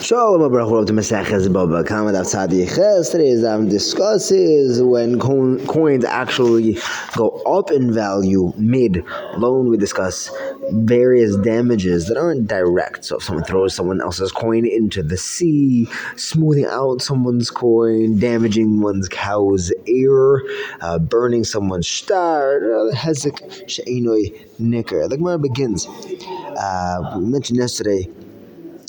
Shalom Abraham to Maseches Baba Kamad Tzadi Ches. Today's um, discusses when co- coins actually go up in value mid loan. We discuss various damages that aren't direct. So if someone throws someone else's coin into the sea, smoothing out someone's coin, damaging one's cow's ear, uh, burning someone's shtar, hezek she'inoi nicker. The Gemara begins. Uh, we mentioned yesterday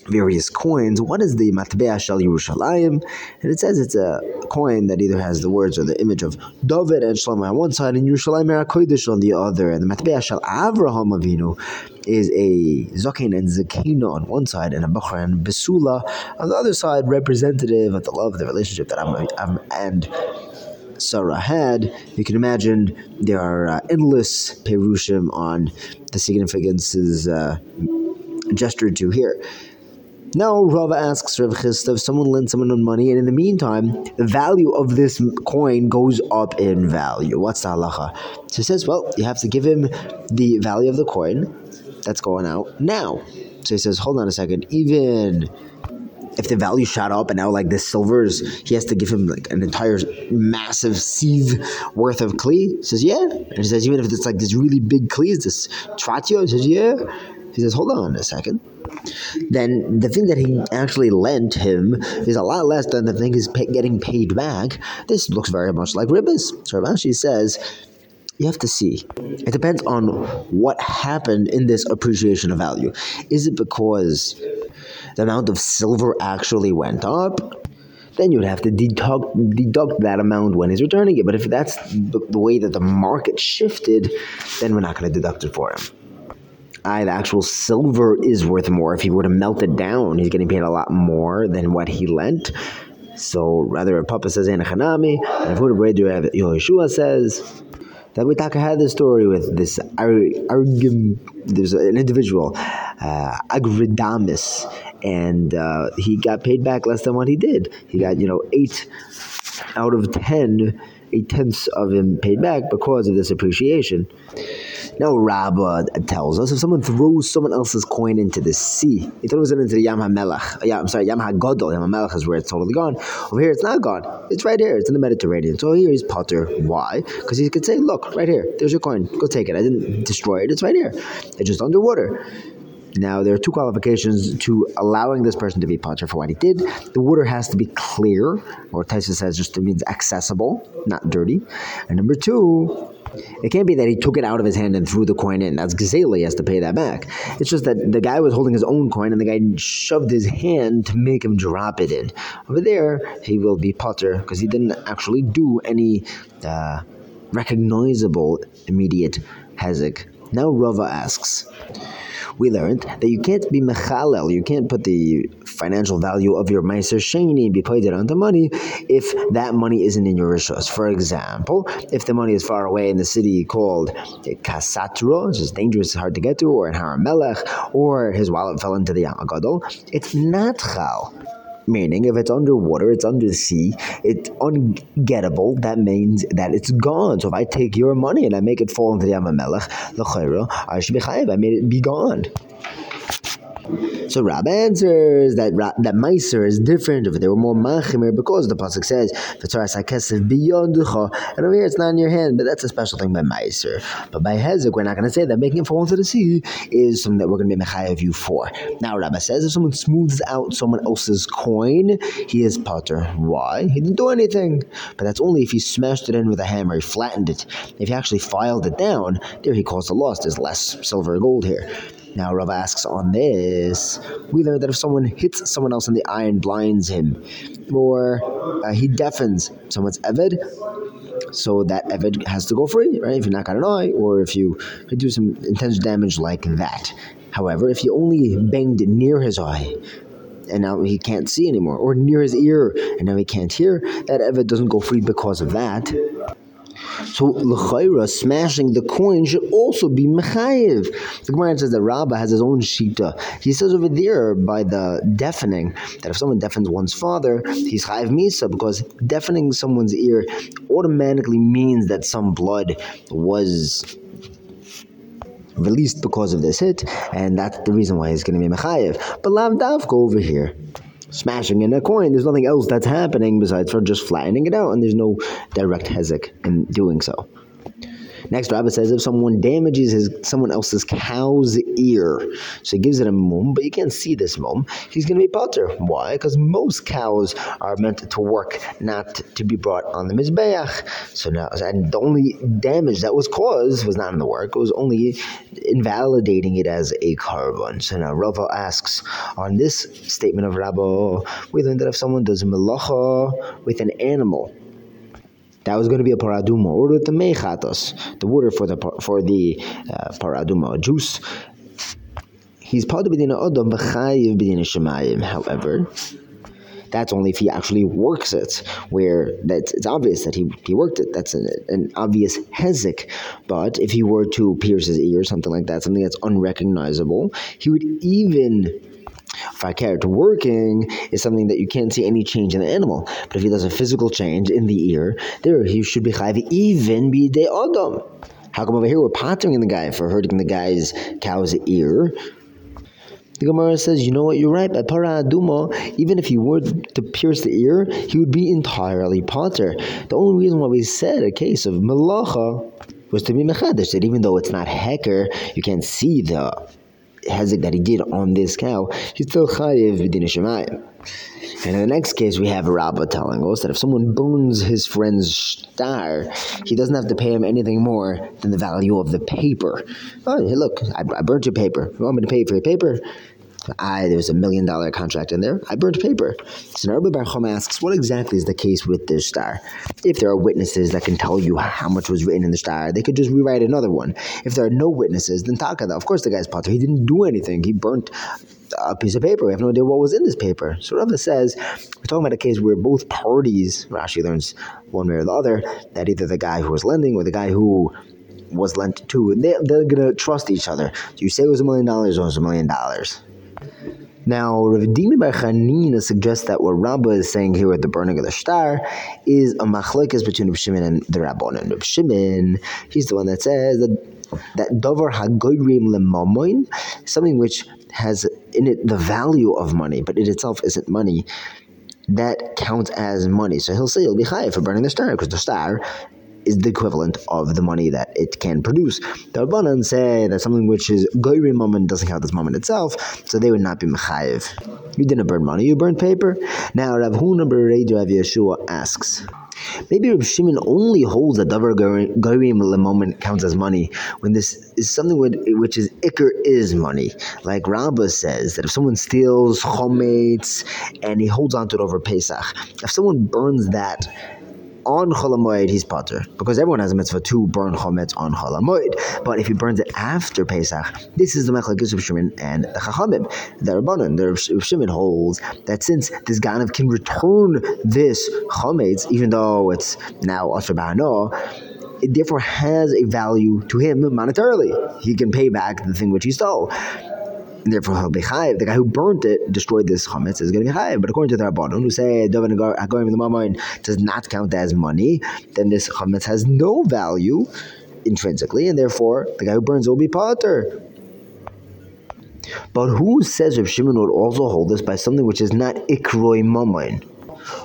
various coins. What is the Matbea Shal Yerushalayim? And it says it's a coin that either has the words or the image of David and Shlomo on one side and Yerushalayim HaKodesh on the other. And the Matbea Shal Avraham Avinu is a Zakin and Zakina on one side and a Bachar and Besula on the other side, representative of the love, the relationship that I'm, I'm and Sarah had, you can imagine there are uh, endless perushim on the significances uh, gestured to here. Now Rava asks Rav Chisda if someone lends someone money, and in the meantime, the value of this coin goes up in value. What's the halacha? So he says, well, you have to give him the value of the coin that's going out now. So he says, hold on a second, even if the value shot up and now like the is he has to give him like an entire massive sieve worth of kli. He says, yeah. And he says, even if it's like this really big kli, is this tratio? He says, yeah. He says, hold on a second then the thing that he actually lent him is a lot less than the thing he's getting paid back. This looks very much like ribbis. So Rashi says, you have to see. It depends on what happened in this appreciation of value. Is it because the amount of silver actually went up? Then you'd have to deduct, deduct that amount when he's returning it. But if that's the way that the market shifted, then we're not going to deduct it for him. The actual silver is worth more. If he were to melt it down, he's getting paid a lot more than what he lent. So rather, Papa says in Hanami, and Rav Yeshua says that we talk had this story with this Argim. There's an individual, uh, Agridamus, and uh, he got paid back less than what he did. He got you know eight out of ten, eight tenths of him paid back because of this appreciation. Now Rabbah tells us if someone throws someone else's coin into the sea, he throws it into the Yam HaMelech. Uh, yeah, I'm sorry, Yam HaGodol. Yam HaMelech is where it's totally gone. Over here, it's not gone. It's right here. It's in the Mediterranean. So here he's Potter. Why? Because he could say, look, right here. There's your coin. Go take it. I didn't destroy it. It's right here. It's just underwater. Now, there are two qualifications to allowing this person to be potter for what he did. The water has to be clear, or Taisa says just means accessible, not dirty. And number two, it can't be that he took it out of his hand and threw the coin in. That's he has to pay that back. It's just that the guy was holding his own coin and the guy shoved his hand to make him drop it in. Over there, he will be potter because he didn't actually do any uh, recognizable immediate hezek. Now Rava asks, we learned that you can't be mechalel, you can't put the financial value of your meiser sheni and be paid it onto money if that money isn't in your rishos. For example, if the money is far away in the city called Kasatro, which is dangerous, hard to get to, or in Har HaMelech, or his wallet fell into the Yamagadol, it's not chal. Meaning, if it's underwater, it's under the sea, it's ungettable, that means that it's gone. So if I take your money and I make it fall into the Yamamelech, I should be chayiv, I made it be gone. So Rab answers that that Meiser is different if they were more machimer because the pasuk says v'tzaras hakesev biyoducha, and over here it's not in your hand, but that's a special thing by Meiser. But by Hezek, we're not going to say that making it fall into the sea is something that we're going to be mechayev you for. Now Rabbah says if someone smooths out someone else's coin, he is potter. Why? He didn't do anything, but that's only if he smashed it in with a hammer, he flattened it. If he actually filed it down, there he caused a loss. There's less silver or gold here. Now, Rav asks on this, we learn that if someone hits someone else in the eye and blinds him, or uh, he deafens someone's Eved, so that Eved has to go free, right? If you knock out an eye, or if you do some intense damage like that. However, if you only banged near his eye, and now he can't see anymore, or near his ear, and now he can't hear, that Eved doesn't go free because of that. So l'chayra, smashing the coin should also be mechayiv. The Gemara says that Rabbah has his own shita. He says over there by the deafening that if someone deafens one's father, he's chayiv misa because deafening someone's ear automatically means that some blood was released because of this hit, and that's the reason why he's going to be mechayiv. But lav go over here smashing in a coin. There's nothing else that's happening besides for just flattening it out, and there's no direct hezek in doing so. Next, Rabbah says if someone damages his someone else's cow's ear, so he gives it a mum, but you can't see this mum, he's going to be potter. Why? Because most cows are meant to work, not to be brought on the mizbeach. So now, and the only damage that was caused was not in the work; it was only invalidating it as a carbon. So now Rava asks on this statement of Rabbah, we learned that if someone does melacha with an animal that was going to be a para aduma, or the mechatos, the water for the for the uh, juice. He's part of b'dina odom b'chayiv b'dina shemayim. However, that's only if he actually works it, where that's it's obvious that he, he worked it. That's an, an obvious hezek. But if he were to pierce his ear, something like that, something that's unrecognizable, he would even to working is something that you can't see any change in the animal. But if he does a physical change in the ear, there he should be chayv even be de adam. How come over here we're pottering the guy for hurting the guy's cow's ear? The Gemara says, you know what, you're right. By para aduma, even if he were to pierce the ear, he would be entirely potter. The only reason why we said a case of malacha was to be mechadish, that even though it's not hecker, you can't see the that he did on this cow, he's still chayiv b'din shemayim. And in the next case, we have a telling us that if someone burns his friend's shtar, he doesn't have to pay him anything more than the value of the paper. Oh, hey, look, I, I burnt your paper. You want me to pay for your paper? I there was a million dollar contract in there. I burnt paper. So Rabbi Bar asks, what exactly is the case with this shtar? If there are witnesses that can tell you how much was written in the shtar, they could just rewrite another one. If there are no witnesses, then Taka, of course the guy's potter. He didn't do anything. He burnt a piece of paper. We have no idea what was in this paper. So Rabbi says, we're talking about a case where both parties, Rashi learns one way or the other, that either the guy who was lending or the guy who was lent to, they, they're going to trust each other. Do you say it was a million dollars or it was a million dollars? Now, Rav Dimi Bar Chanina suggests that what Rabbah is saying here with the burning of the shtar is a machlekes between Rav Shimon and the Rabbon. And Shimon, he's the one that says that that davar hagoyrim lemamoin, something which has in it the value of money, but it itself isn't money. That counts as money. So he'll say you'll be high for burning the shtar because the shtar is the equivalent of the money that it can produce. The Rabbanan say that something which is goyri moment doesn't count as moment itself, so they would not be mechayiv. You didn't burn money, you burned paper. Now Rav Huna Rav Yeshua asks. Maybe Rav Shimon only holds that davar goyim moment counts as money when this is something which is ikr is money. Like Rabbah says that if someone steals chometz and he holds onto it over Pesach, if someone burns that on Cholamoid, he's potter because everyone has a mitzvah to burn chometz on Cholamoid. But if he burns it after Pesach, this is the Mechlekes of Shimon and the Chachamim. The Rabbanon, the Shimon holds that since this Ganav can return this chometz, even though it's now Asher it therefore has a value to him monetarily. He can pay back the thing which he stole therefore he'll be chayiv. The guy who burnt it, destroyed this chametz, is going to be chayiv. But according to the Rabbanon, who say Hagorim the Mamoin does not count as money, then this chametz has no value intrinsically, and therefore the guy who burns it will be potter. But who says Rav Shimon would also hold this by something which is not ikroi mamoin?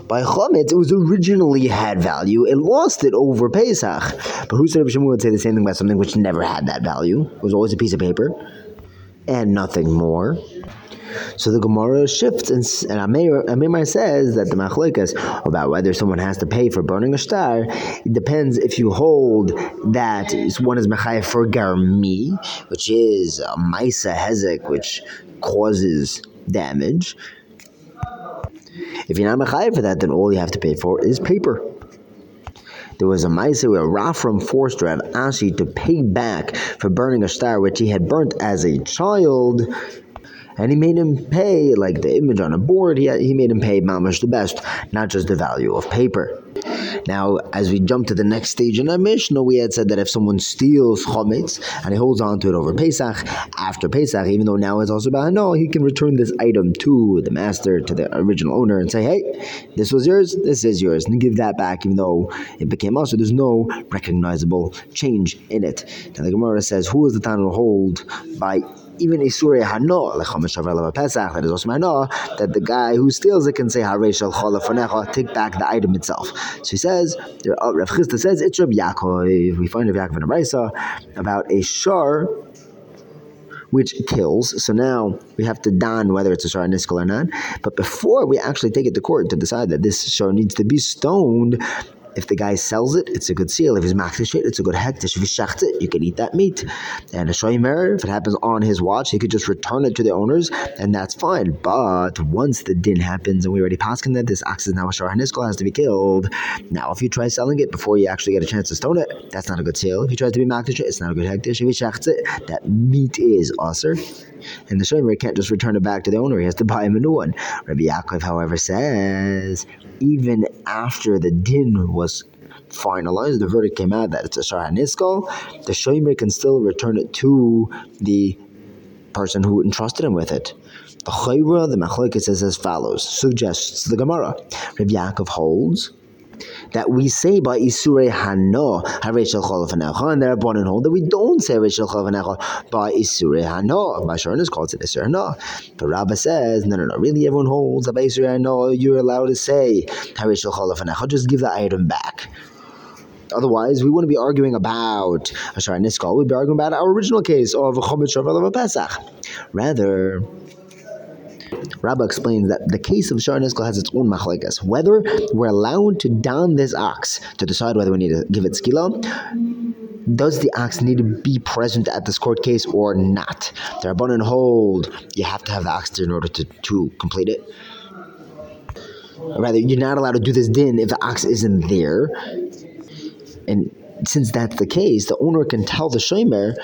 By Chometz, it was originally had value. It lost it over Pesach. But who said Rav Shimon would say the same thing about something which never had that value? It was always a piece of paper and nothing more. So the Gemara shifts, and, and Amir says that the machlekas about whether someone has to pay for burning a shtar, it depends if you hold that one is mechayef for garmi, which is a maisa hezek, which causes damage. If you're not mechayef for that, then all you have to pay for is paper. There was a Maisa where Rafram forced Rav Ashi to pay back for burning a shtar which he had burnt as a child and he made him pay like the image on a board. He, he made him pay mamash the best, not just the value of paper. Now, as we jump to the next stage in our Mishnah, we had said that if someone steals chometz and he holds on to it over Pesach, after Pesach, even though now it's also no, he can return this item to the master, to the original owner, and say, "Hey, this was yours. This is yours," and give that back, even though it became also. There's no recognizable change in it. Now the Gemara says, "Who is the to hold by?" Even Isurei Hano, like Chomesh Shavar Pesach, that is also Hano, that the guy who steals it can say Hareshal Chola take back the item itself. So he says, uh, Rav Chisda says, it's Rav Yaakov. We find Rav Yaakov in a Brisa about a shar which kills. So now we have to don whether it's a shar niskal or not. But before we actually take it to court to decide that this shar needs to be stoned, if the guy sells it, it's a good seal. If he's makdish it, it's a good hektish. If he shacht it, you can eat that meat. And a shoymer, if it happens on his watch, he could just return it to the owners, and that's fine. But once the din happens, and we already passed that this ox is now a haniskal has to be killed. Now, if you try selling it before you actually get a chance to stone it, that's not a good seal. If he tries to be makdish it, it's not a good hektish. If he shachts it, that meat is aser. And the shomer can't just return it back to the owner; he has to buy him a new one. Rabbi Yaakov, however, says even after the din was finalized, the verdict came out that it's a shar haniskal, the shomer can still return it to the person who entrusted him with it. The Chayra, the Machlokes says as follows, suggests the Gemara. Rabbi Yaakov holds that we say by Isurei Hano, Hareshel Cholafanecha, and there are born and hold that we don't say Hareshel Cholafanecha by Isurei Hano. By Sharon is called it Isurei Hano. But Rabbah says, no, no, no, really everyone holds that by Isurei Hano you're allowed to say Hareshel Cholafanecha, just give the item back. Otherwise, we wouldn't be arguing about Ashar Niskal. We'd be arguing about our original case of Chomit Shavel of Pesach. Rather, Rabbah explains that the case of Shar Niskal has its own machlekes. Whether we're allowed to down this ox to decide whether we need to give it skila, does the ox need to be present at this court case or not? The Rabbanan hold you have to have the ox in order to, to complete it. Rather, you're not allowed to do this din if the ox isn't there. And since that's the case, the owner can tell the shomer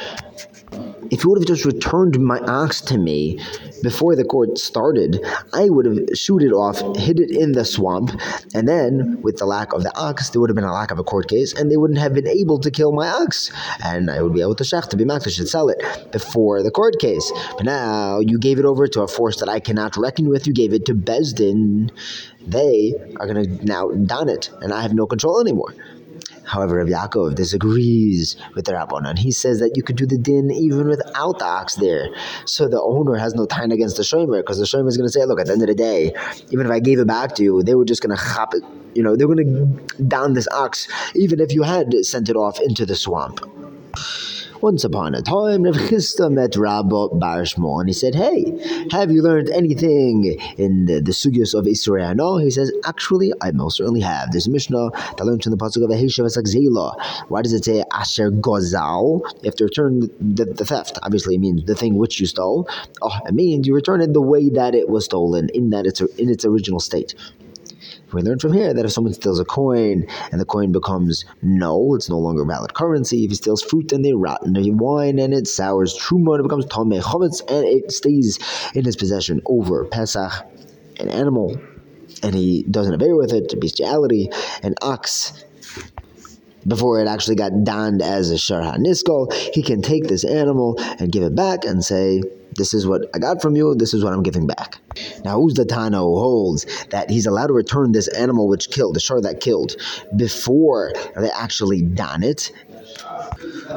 if he would have just returned my ox to me before the court started, I would have shoot it off, hid it in the swamp, and then, with the lack of the ox, there would have been a lack of a court case, and they wouldn't have been able to kill my ox, and I would be able to shech to be makdash should sell it before the court case. But now you gave it over to a force that I cannot reckon with. You gave it to Besdin. They are going to now don it, and I have no control anymore. However, Rav Yaakov disagrees with the Rabbanon. He says that you could do the din even without the ox there. So the owner has no time against the shomer because the shomer is going to say, look, at the end of the day, even if I gave it back to you, they were just going to chop it. You know, they're going to down this ox even if you had sent it off into the swamp. Once upon a time, Rav met Rabba Bar and he said, "Hey, have you learned anything in the, the sugyos of Israel?" No, he says, "Actually, I most certainly have." There's a Mishnah that learns from the pasuk of Aheshav Zela. Why does it say Asher Gozal? Have to return the, the theft. Obviously, it means the thing which you stole. Oh, it means you return it the way that it was stolen, in that it's in its original state. We learn from here that if someone steals a coin and the coin becomes no, it's no longer valid currency. If he steals fruit and they rot in the wine and it sours truma, it becomes tomei chometz and it stays in his possession over Pesach, an animal, and he doesn't obey with it, to bestiality, an ox before it actually got donned as a Shar HaNiskal, he can take this animal and give it back and say, this is what I got from you, this is what I'm giving back. Now, who holds that he's allowed to return this animal which killed, the shar that killed, before they actually don it?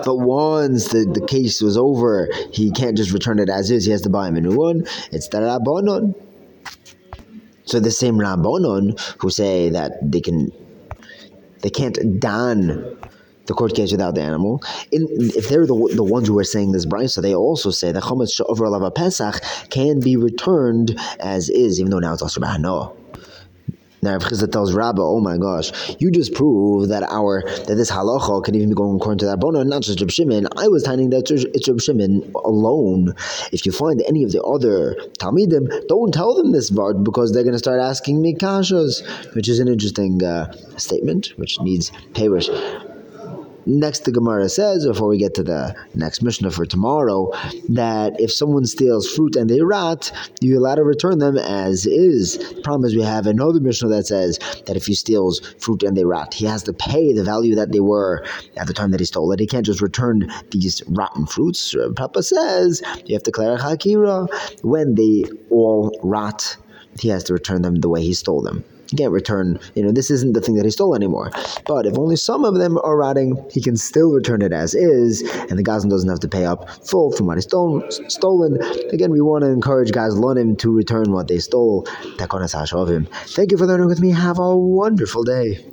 But once the, the case was over, he can't just return it as is, he has to buy him a new one. It's the Rabbanon. So the same Rabbanon who say that they can they can't don the court case without the animal. In, if they're the, the ones who are saying this brisa, they also say the chometz over lava pesach can be returned as is, even though now it's also no. Now Rav Chisda tells Rabba, "Oh my gosh, you just proved that our that this halacha can even be going according to that bona, not just Reb Shimon. I was telling that it's Reb Shimon alone. If you find any of the other talmidim, don't tell them this vart because they're going to start asking me kashas, which is an interesting uh, statement, which needs parish. Next, the Gemara says, before we get to the next Mishnah for tomorrow, that if someone steals fruit and they rot, you're allowed to return them as is. The problem is we have another Mishnah that says that if he steals fruit and they rot, he has to pay the value that they were at the time that he stole it. He can't just return these rotten fruits. Uh, Papa says you have to declare hakira when they all rot. He has to return them the way he stole them. He can't return. You know, this isn't the thing that he stole anymore. But if only some of them are rotting, he can still return it as is, and the Gazlan doesn't have to pay up full from what he's stolen. stolen. Again, we want to encourage guys Gazlanim to return what they stole. Thank you for learning with me. Have a wonderful day.